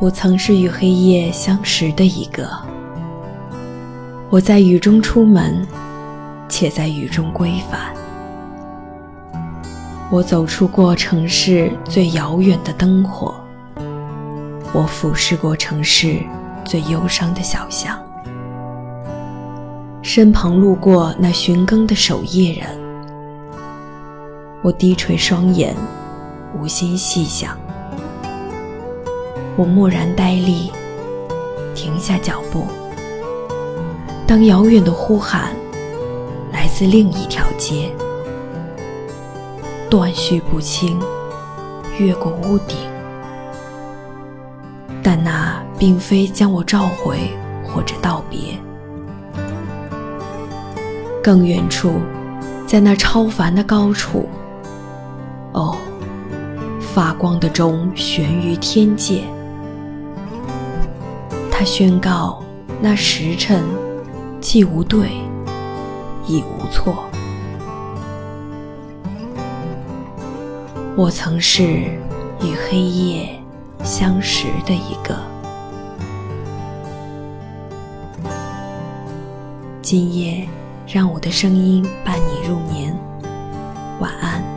我曾是与黑夜相识的一个，我在雨中出门，且在雨中归返。我走出过城市最遥远的灯火，我俯视过城市最忧伤的小巷，身旁路过那巡更的守夜人，我低垂双眼，无心细想。我蓦然呆立，停下脚步。当遥远的呼喊来自另一条街，断续不清，越过屋顶，但那并非将我召回或者道别。更远处，在那超凡的高处，哦，发光的钟悬于天界。他宣告，那时辰既无对，亦无错。我曾是与黑夜相识的一个。今夜，让我的声音伴你入眠。晚安。